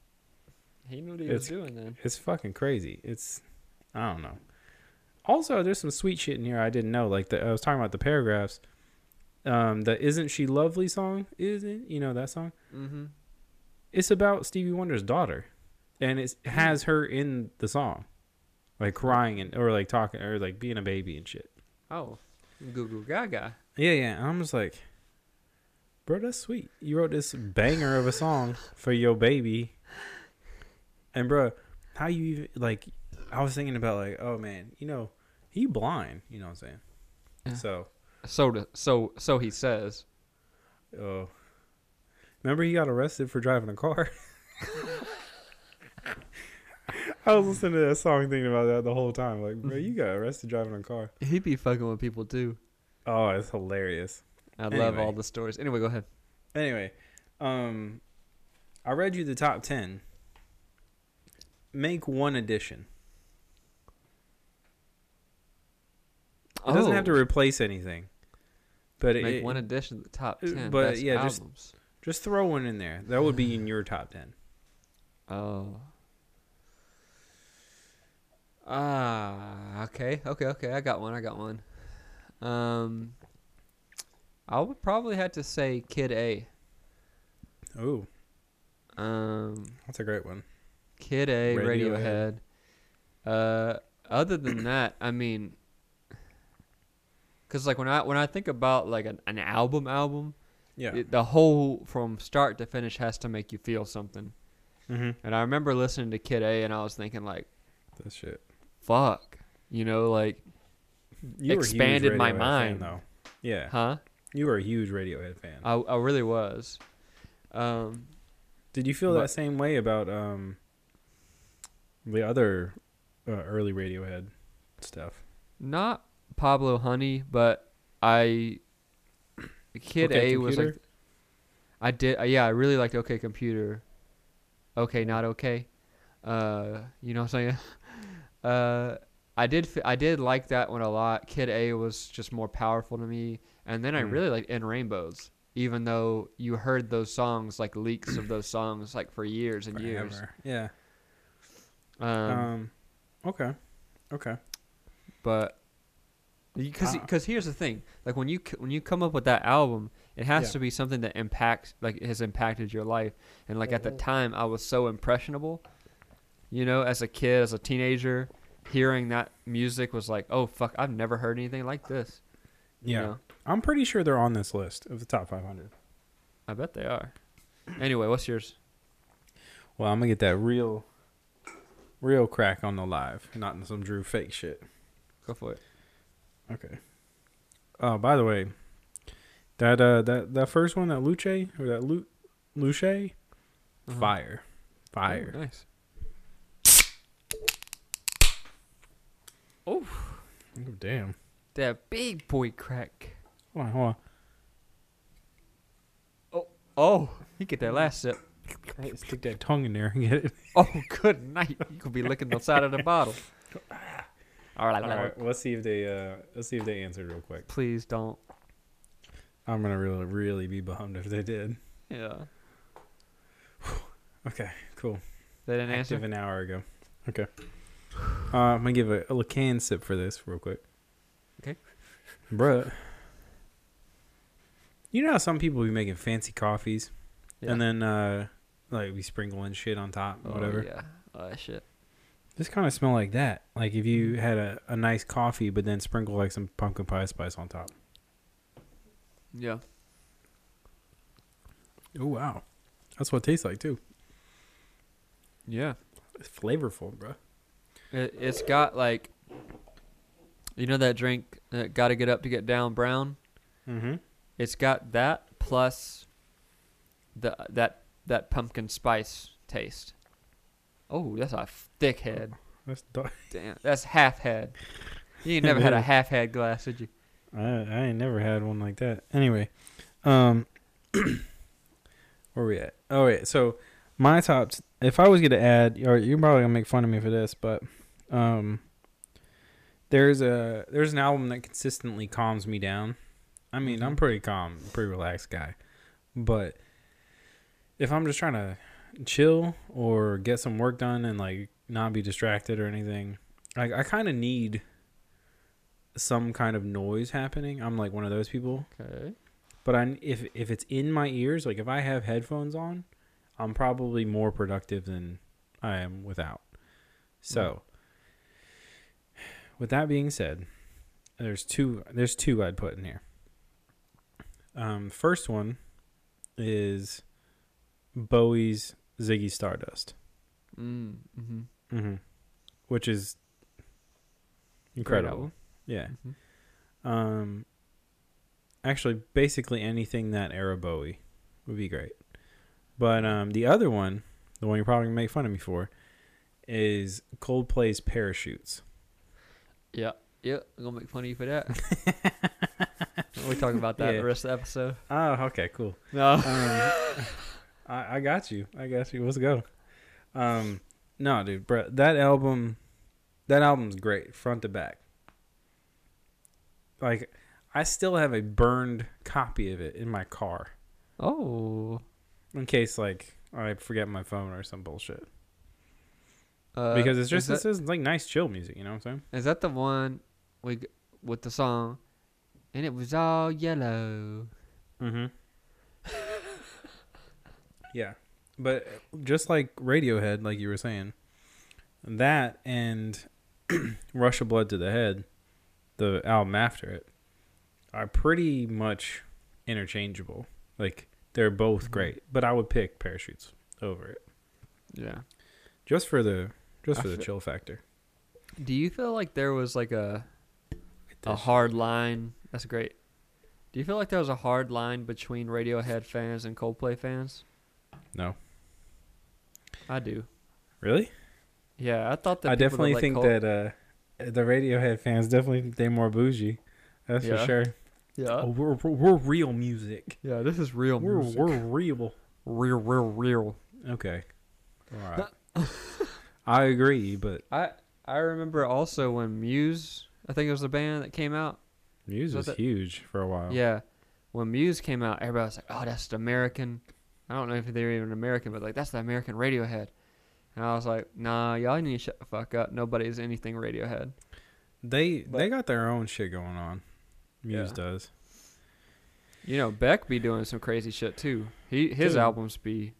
He knew what he was It's- doing then. It's fucking crazy. It's I don't know. Also, there's some sweet shit in here I didn't know. Like the I was talking about the paragraphs. Um, the "Isn't She Lovely" song, isn't you know that song? Mm-hmm. It's about Stevie Wonder's daughter, and it has her in the song, like crying and or like talking or like being a baby and shit. Oh, Goo Goo Gaga. Yeah, yeah. And I'm just like, bro, that's sweet. You wrote this banger of a song for your baby, and bro, how you even like? I was thinking about like, oh man, you know, he blind. You know what I'm saying? Yeah. So, So, to, so, so he says. oh, remember he got arrested for driving a car. I was listening to that song, thinking about that the whole time. Like, bro, you got arrested driving a car. He'd be fucking with people too. Oh, it's hilarious. I love all the stories. Anyway, go ahead. Anyway, um, I read you the top ten. Make one addition. It doesn't have to replace anything, but Oh, make it, one addition to the top uh, ten. but yeah, just- just throw one in there. That would be in your top ten. Oh. Ah, okay, okay, okay. I got one. I got one. Um, I would probably have to say Kid A. Oh, Um, that's a great one. Kid A, Radiohead. Radiohead. Uh, other than that, I mean, cause like when I when I think about like an, an album album, Yeah. it, the whole from start to finish has to make you feel something. mm-hmm. And I remember listening to Kid A, and I was thinking like, That shit. Fuck, you know, like, You were a huge Expanded my Radiohead fan, mind. though. Yeah, huh? you were a huge Radiohead fan. I I really was. Um, Did you feel but- that same way about um the other uh, early Radiohead stuff? not Pablo Honey, but I Kid Okay A was like I did uh, yeah, I really liked OK Computer. Okay, not okay. Uh, you know what I'm saying? Uh I did I did like that one a lot. Kid A was just more powerful to me, and then I Mm. really liked In Rainbows. Even though you heard those songs like leaks of those songs like for years and years. Yeah. Um, Um, okay. Okay. but because because here's the thing like when you when you come up with that album it has Yeah. to be something that impacts like has impacted your life and like at the time i was so impressionable you know as a kid as a teenager hearing that music was like oh fuck i've never heard anything like this you Yeah. know? I'm pretty sure they're on this list of the top 500. i bet they are anyway what's yours Well, I'm gonna get that real, real crack on the live, not in some Drew fake shit. go for it Okay. Oh, by the way, that uh that that first one, that Luce or that Lu Luce, Uh-huh. fire, fire. nice Oh, damn. that big boy crack Hold on, hold on. oh oh, you get that last sip Hey, stick that tongue in there and get it. Oh, good night. You could be licking the side of the bottle. All right, All right, let's see if they uh let's see if they answered real quick. Please don't. I'm I'm gonna really really be bummed if they did. Yeah. Okay, cool. They didn't answer. An hour ago. Okay. Uh, I'm gonna give a, a can sip for this real quick. Okay. Bruh. You know how some people be making fancy coffees Yeah. and then uh like we sprinkling shit on top, Oh, whatever. yeah. Oh, that shit. This kind of smell like that. Like if you had a, a nice coffee, but then sprinkle like some pumpkin pie spice on top. Yeah. Oh wow, that's what it tastes like too. Yeah. It's flavorful, bro. It, it's got like You know that drink, uh, got to get up to get down brown. Mm-hmm. It's got that plus the that that pumpkin spice taste. Oh, that's a thick head. That's dark. Damn, that's half head. You ain't never had a half head glass, did you? I I ain't never had one like that. Anyway, um, where we at? Oh wait, so my tops. If I was gonna add, or you're probably gonna make fun of me for this, but um, there's a there's an album that consistently calms me down. I mean, I'm Mhm. pretty calm, pretty relaxed guy, but if I'm just trying to chill or get some work done and like not be distracted or anything, I I kind of need some kind of noise happening. I'm like one of those people. Okay. But I if if it's in my ears, like if I have headphones on, I'm probably more productive than I am without. So, with that being said, there's two there's two I'd put in here. Um, first one is Bowie's Ziggy Stardust, Mm, mm-hmm. mm-hmm. which is incredible. Yeah. Mm-hmm. Um, actually, basically anything that era Bowie would be great. But um, the other one, the one you're probably gonna make fun of me for, is Coldplay's Parachutes. Yeah. Yeah. I'm gonna make fun of you for that. we talk about that Yeah. the rest of the episode. Oh, okay, cool. No. Um, I, I got you. I got you. Let's go. Um, no, dude, bro, that album, that album's great, front to back. Like, I still have a burned copy of it in my car. oh. in case like I forget my phone or some bullshit. Uh, because it's just this is like nice chill music, you know what I'm saying? Is that the one we with the song? And it was all yellow. Mm-hmm. yeah, but just like Radiohead, like you were saying, that and Rush of Blood to the Head, the album after it, are pretty much interchangeable. Like they're both Mhm. great, but I would pick Parachutes over it Yeah. just for the just I for the fe- chill factor. Do you feel like there was like a a hard line? That's great. Do you feel like there was a hard line between Radiohead fans and Coldplay fans? No, I do. really. Yeah, I thought that. I definitely like think Cold- that uh, the Radiohead fans definitely think they're more bougie. That's Yeah. for sure. Yeah. Oh, we're, we're we're real music. Yeah, this is real We're music. we're real. real, real, real. Okay. All right. I agree, but I I remember also when Muse, I think it was the band that came out. Muse So was huge for a while. Yeah, when Muse came out, everybody was like, "Oh, that's the American." I don't know if they're even American, but like that's the American Radiohead. And I was like, "Nah, y'all need to shut the fuck up. Nobody's anything Radiohead." They But- they got their own shit going on. Muse Yeah. does. You know, Beck be doing some crazy shit too. He his Dude. albums be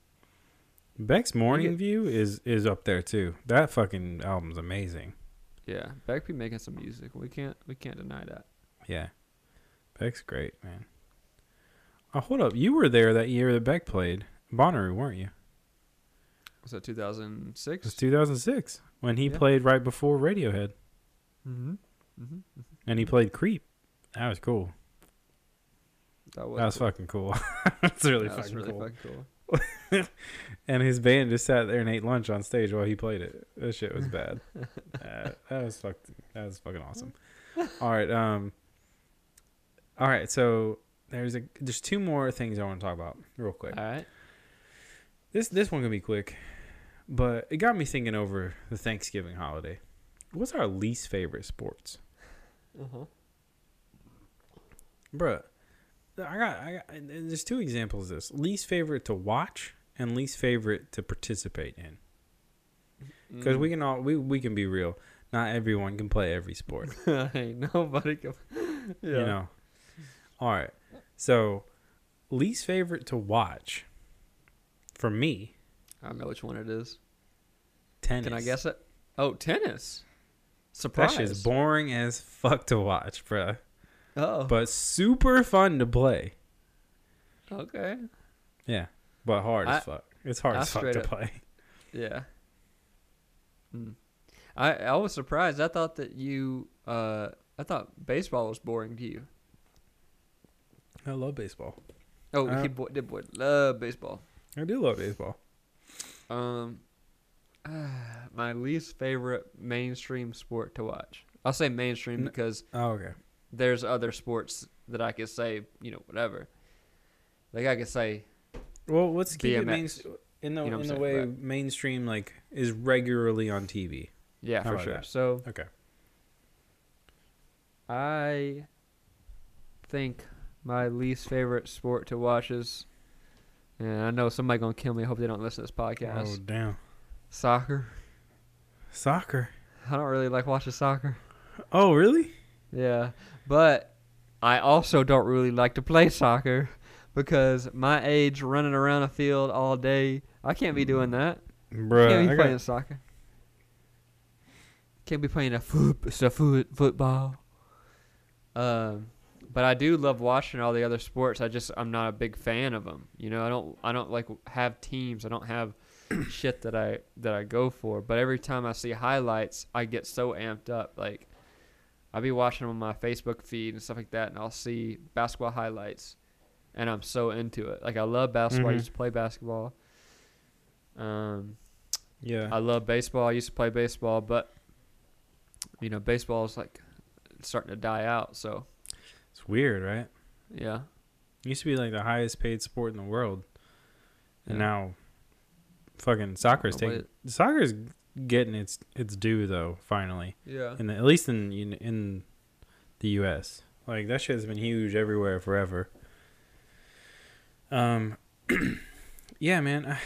Beck's Morning View is is up there too. That fucking album's amazing. yeah. Beck be making some music. We can't we can't deny that. Yeah. Beck's great, man. Oh, hold up. You were there that year that Beck played Bonnaroo, weren't you? Was that It was 2006? 2006 when he Yeah. played right before Radiohead, Mm-hmm. Mm-hmm. and he played Creep. That was cool. That was, That was cool. fucking cool. That's really That was fucking really cool. fucking cool. And his band just sat there and ate lunch on stage while he played it. That shit was bad. uh, that was fucked. That was fucking awesome. All right. Um. All right. So there's a there's two more things I want to talk about real quick. All right. This this one can be quick, but it got me thinking over the Thanksgiving holiday. What's our least favorite sports, Uh-huh. Bruh, I got I got. There's two examples of this: least favorite to watch and least favorite to participate in. Because Mm. we can all we we can be real. Not everyone can play every sport. ain't nobody can. yeah. You know. All right. So, least favorite to watch for me, I don't know which one it is. tennis. Can I guess it? Oh, tennis. That Surprise. shit's boring as fuck to watch, bruh. Oh. But super fun to play. okay. Yeah. But hard I- as fuck. It's hard I as fuck to up- play. Yeah. Hmm. I I was surprised. I thought that you uh I thought baseball was boring to you. I love baseball. Oh, Uh, he boy, did boy love baseball. I do love baseball. Um, my least favorite mainstream sport to watch. I'll say mainstream because Oh, okay. There's other sports that I could say, you know, whatever. Like I could say, Well, let's keep it main, in the You know in the way? Right. mainstream like is regularly on TV. yeah, How for sure. that? So Okay. I think my least favorite sport to watch is, and I know somebody gonna kill me. I hope they don't listen to this podcast. Oh damn. Soccer. Soccer. I don't really like watching soccer. Oh really? Yeah, but I also don't really like to play soccer because my age running around a field all day, I can't be doing that. Bruh, can't be I playing soccer. Can't be playing a foot, a foot football. Um, but I do love watching all the other sports. I just I'm not a big fan of them. You know, I don't I don't like have teams. I don't have shit that I that I go for. But every time I see highlights, I get so amped up. Like I'll be watching them on my Facebook feed and stuff like that, and I'll see basketball highlights, and I'm so into it. Like I love basketball. I Mhm. used to play basketball. Um, yeah. I love baseball. I used to play baseball, but you know, baseball is like starting to die out. So It's weird, right? yeah, It used to be like the highest paid sport in the world, and Yeah. now, fucking soccer is taking soccer's getting its its due though. Finally, yeah, in the, at least in in- the U.S. Like that shit has been huge everywhere forever. Um, yeah, man, I,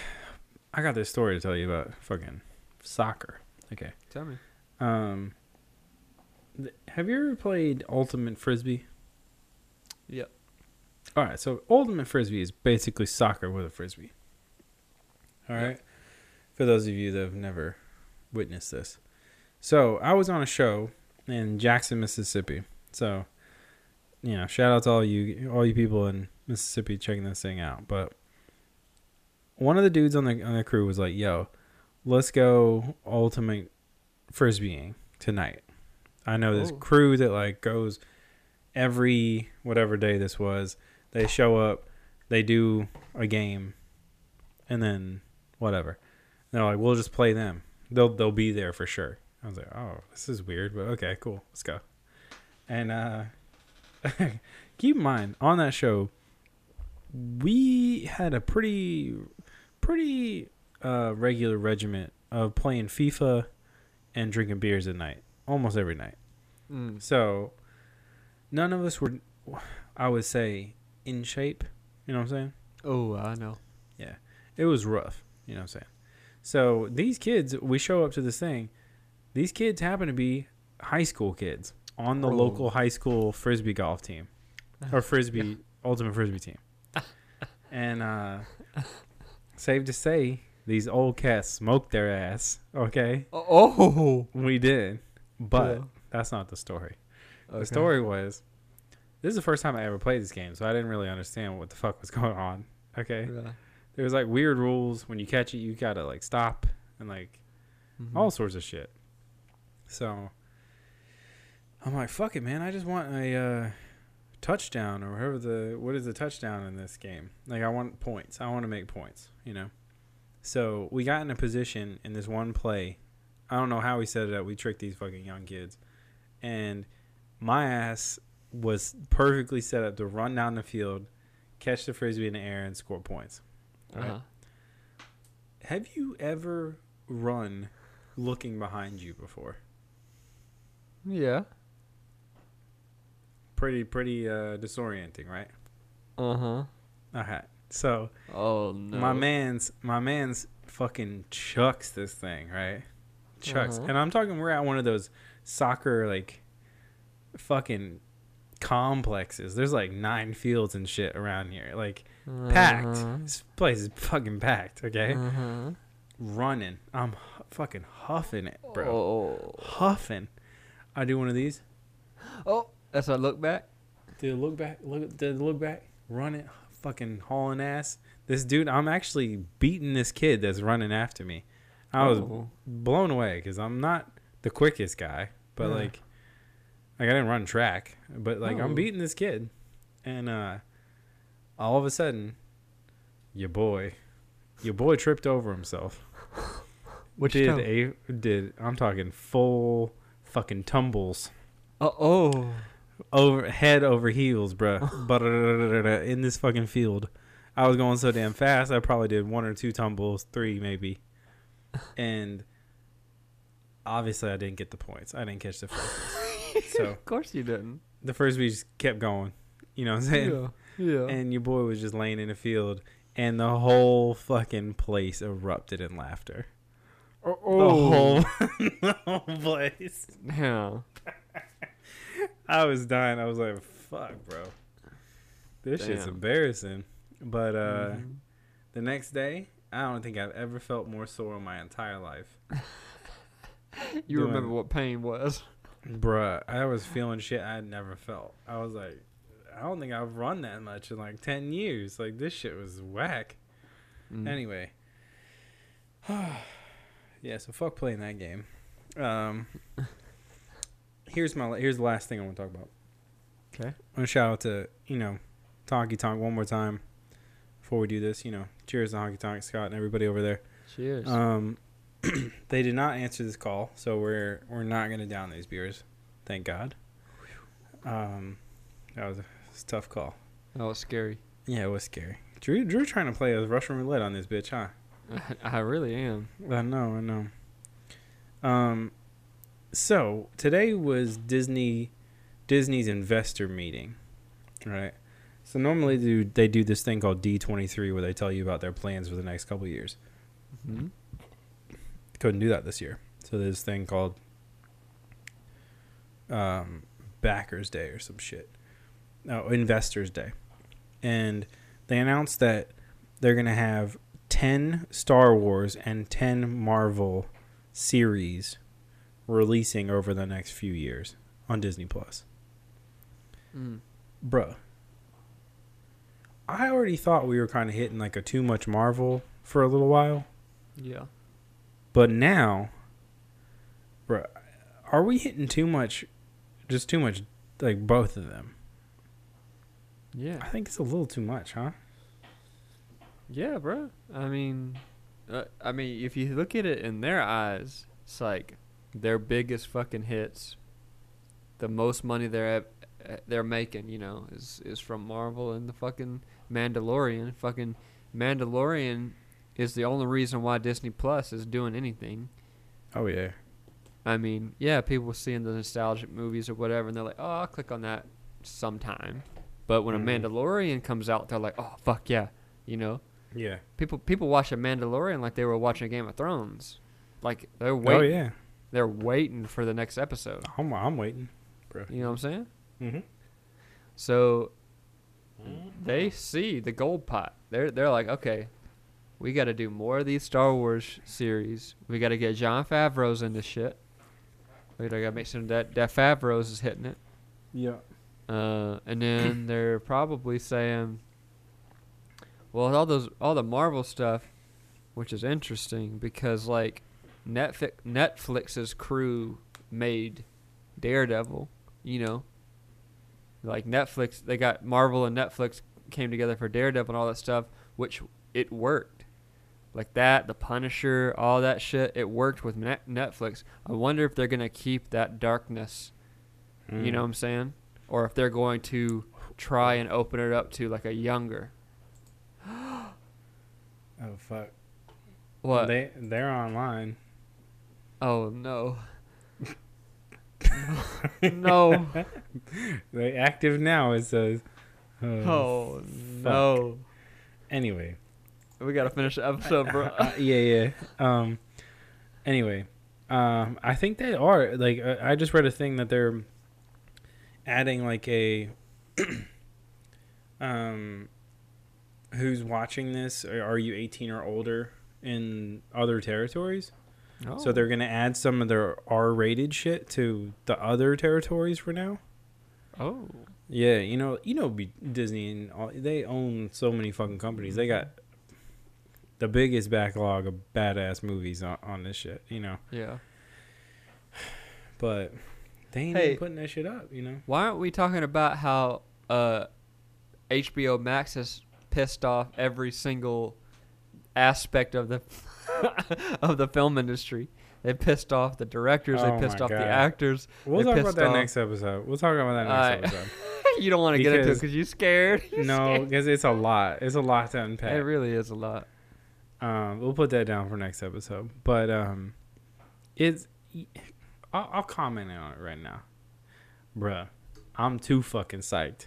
I got this story to tell you about fucking soccer. Okay. Tell me. Um, th- have you ever played Ultimate Frisbee? Yep. All right, so Ultimate Frisbee is basically soccer with a frisbee. All right. Right, for those of you that have never witnessed this, so I was on a show in Jackson, Mississippi. So, you know, shout out to all you all you people in Mississippi checking this thing out. But one of the dudes on the on the crew was like, "Yo, let's go Ultimate Frisbeeing tonight." I know this Oh. crew that like goes every whatever day this was. They show up, they do a game, and then whatever. They're like, we'll just play them. They'll they'll be there for sure. I was like, oh, this is weird, but okay, cool, let's go. And uh, keep in mind on that show, we had a pretty pretty uh, regular regiment of playing FIFA and drinking beers at night, almost every night. Mm. So none of us were, I would say, in shape. You know what I'm saying? Oh, I know. Yeah, it was rough. You know what I'm saying? So these kids, we show up to this thing. These kids happen to be high school kids on the Oh. local high school frisbee golf team or frisbee ultimate frisbee team. and uh safe to say, these old cats smoked their ass. Okay, Oh, we did, but Yeah. that's not the story. okay. The story was this is the first time I ever played this game, so I didn't really understand what the fuck was going on. Okay. Yeah. There was like weird rules. When you catch it, you gotta like stop and like Mhm. all sorts of shit. So I'm like, fuck it, man. I just want a uh, touchdown or whatever the what is the touchdown in this game? Like I want points. I want to make points, you know. So we got in a position in this one play. I don't know how we set it up. We tricked these fucking young kids, and my ass was perfectly set up to run down the field, catch the frisbee in the air, and score points. Right. Uh-huh. Have you ever run looking behind you before? Yeah. Pretty, pretty uh, disorienting, right? Uh huh. Okay. So Oh no. my man's my man's fucking chucks this thing, right? Chucks, Uh-huh. and I'm talking. We're at one of those soccer like fucking complexes. There's like nine fields and shit around here, like packed. Uh-huh. This place is fucking packed. Okay, Uh-huh. running. I'm hu- fucking huffing it, bro. Oh. Huffing. I do one of these. Oh, that's a look back. Dude, look back. Look. Did look back. Running. Fucking hauling ass. This dude. I'm actually beating this kid that's running after me. I was Oh. blown away because I'm not the quickest guy, but Yeah. like, Like I didn't run track, but like Oh. I'm beating this kid, and uh, all of a sudden, your boy, your boy tripped over himself. Which did a did I'm talking full fucking tumbles Uh, oh. over head over heels, bruh. but in this fucking field, I was going so damn fast. I probably did one or two tumbles, three maybe, and obviously I didn't get the points. I didn't catch the first. so Of course you didn't. the first we just kept going. You know what I'm saying? Yeah. Yeah. And your boy was just laying in the field, and the whole fucking place erupted in laughter. oh. The whole, the whole place. Yeah. I was dying. I was like, "Fuck, bro, this shit's embarrassing." But uh, Mhm. the next day, I don't think I've ever felt more sore in my entire life, You doing- remember what pain was. bruh. I was feeling shit I had never felt. I was like, I don't think I've run that much in like ten years. Like this shit was whack. Mm. Anyway, yeah. So fuck playing that game. Um, here's my here's the last thing I want to talk about. Okay. I want to shout out to you know, Honky Tonk one more time before we do this. You know, cheers to Honky Tonk Scott and everybody over there. Cheers. Um, they did not answer this call, so we're we're not gonna down these beers. Thank God. Um, that was a, it's a tough call. that was scary. Yeah, it was scary. Drew Drew trying to play a Russian roulette on this bitch, huh? I really am. I know, I know. Um, so today was Disney Disney's investor meeting, right? So normally do they do this thing called D twenty three where they tell you about their plans for the next couple years. hmm Couldn't do that this year, so there's this thing called um, Backers Day or some shit. No, Investors Day, and they announced that they're gonna have ten Star Wars and ten Marvel series releasing over the next few years on Disney Plus. Mm. Bruh. I already thought we were kind of hitting like a too much Marvel for a little while. Yeah. But now, bruh, are we hitting too much, just too much, like both of them? Yeah. I think it's a little too much, huh? Yeah, bro. I mean, uh, I mean, if you look at it in their eyes, it's like their biggest fucking hits, the most money they're ev- uh, they're making, you know, is is from Marvel and the fucking Mandalorian. Fucking Mandalorian is the only reason why Disney Plus is doing anything. Oh yeah. I mean, yeah, people seeing the nostalgic movies or whatever, and they're like, "Oh, I'll click on that sometime." But when Mhm. a Mandalorian comes out, they're like, "Oh, fuck yeah," you know. Yeah. People people watch a Mandalorian like they were watching a Game of Thrones. Like they're waiting. Oh yeah. They're waiting for the next episode. I'm I'm waiting, bro. You know what I'm saying? Mm-hmm. So they see the gold pot. They're they're like, okay, we got to do more of these Star Wars series. We got to get Jon Favreau's in this shit. We got to make sure that that Favreau's is hitting it. Yeah. Uh, and then they're probably saying, well, all those all the Marvel stuff, which is interesting because like Netflix Netflix's crew made Daredevil, you know. Like Netflix, they got Marvel and Netflix came together for Daredevil and all that stuff, which it worked. Like that, the Punisher, all that shit, it worked with Netflix. I wonder if they're gonna keep that darkness you know what I'm saying? Or if they're going to try and open it up to like a younger. Oh fuck. What? They they're online. oh no. no. They active now. It says. Oh. Oh no. Anyway. We gotta finish the episode, bro. Uh, yeah, yeah. Um. Anyway, um, I think they are like I just read a thing that they're adding like a um who's watching this are you 18 or older in other territories oh. so they're going to add some of their r-rated shit to the other territories for now Oh. yeah you know you know disney and all, they own so many fucking companies they got the biggest backlog of badass movies on, on this shit you know Yeah. but they ain't Hey. even putting that shit up. You know. Why aren't we talking about how uh, HBO Max has pissed off every single aspect of the of the film industry? They pissed off the directors. Oh they pissed my off the actors. We'll They talk about pissed that off- next episode. We'll talk about that Alright. next episode. you don't want to get into it Because- because you're scared. You're no, because it's a lot. It's a lot to unpack. it really is a lot. Um, we'll put that down for next episode. But um, it's I'll, I'll comment on it right now, bruh. I'm too fucking psyched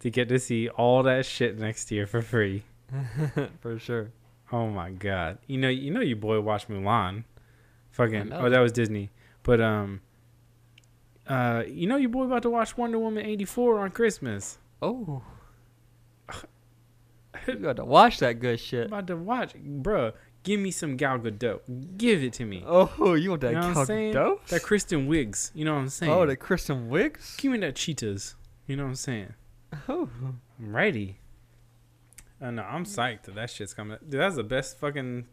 to get to see all that shit next year for free. For sure. Oh my god! You know, you know, your boy watched Mulan. Fucking oh, that was Disney. But um, uh, you know, your boy about to watch Wonder Woman eighty four on Christmas. Oh. you got to watch that good shit. about to watch, bruh. Give me some Gal Gadot. Give it to me. Oh, you want that You know Gal? Gadot? That Kristen Wiggs. You know what I'm saying? Oh, the Kristen Wiggs? Give me that cheetahs. You know what I'm saying? Oh. I'm ready. I know. I'm psyched that that shit's coming. Dude, that's the best fucking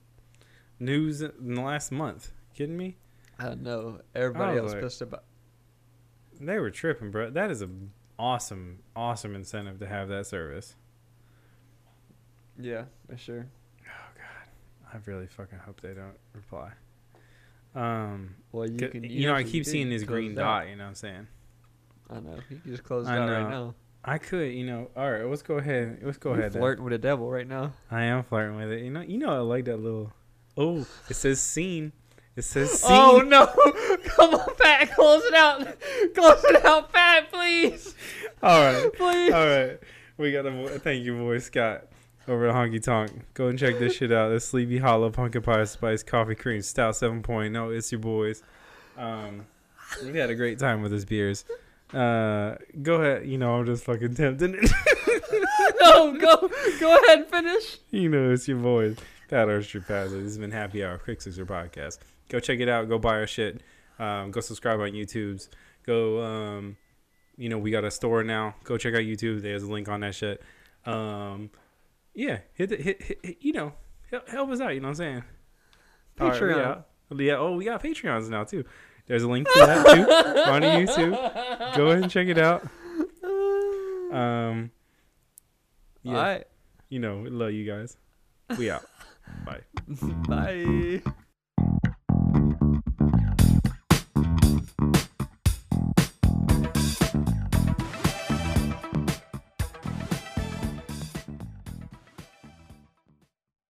news in the last month. Kidding me? I know. Everybody I else like- pissed about They were tripping, bro. That is a awesome, awesome incentive to have that service. Yeah, for sure. I really fucking hope they don't reply. Um, Well, you you, can. you know, I keep seeing You this green out. dot. You know what I'm saying? I know. You can just close it out right now. I could, you know. All right, let's go ahead. Let's go You ahead. then. flirting with the devil right now. I am flirting with it. You know, you know, I like that little. Oh, it says scene. It says scene. Oh no! Come on, Pat, close it out. Close it out, Pat, please, All right, please. all right. We got a thank you, boy Scott, over at Honky Tonk. Go and check this shit out. The Sleepy Hollow Pumpkin Pie Spice Coffee Cream Stout 7.0. It's your boys. Um, we had a great time with his beers. Uh, go ahead. You know, I'm just fucking tempting it. no, go, go ahead and finish. you know, it's your boys. Pat Archer Pazza. This has been Happy Hour Quick Sixer Podcast. Go check it out. Go buy our shit. Um, go subscribe on YouTube's. Go, um, you know, we got a store now. Go check out YouTube. There's a link on that shit. Um, yeah, hit, the, hit, hit, hit you know, help, help us out. You know what I'm saying? Right, Patreon. out. yeah. Oh, we got Patreons now too. There's a link to that too on YouTube. Go ahead and check it out. Um, yeah, right. you know, we love you guys. We out. Bye. Bye.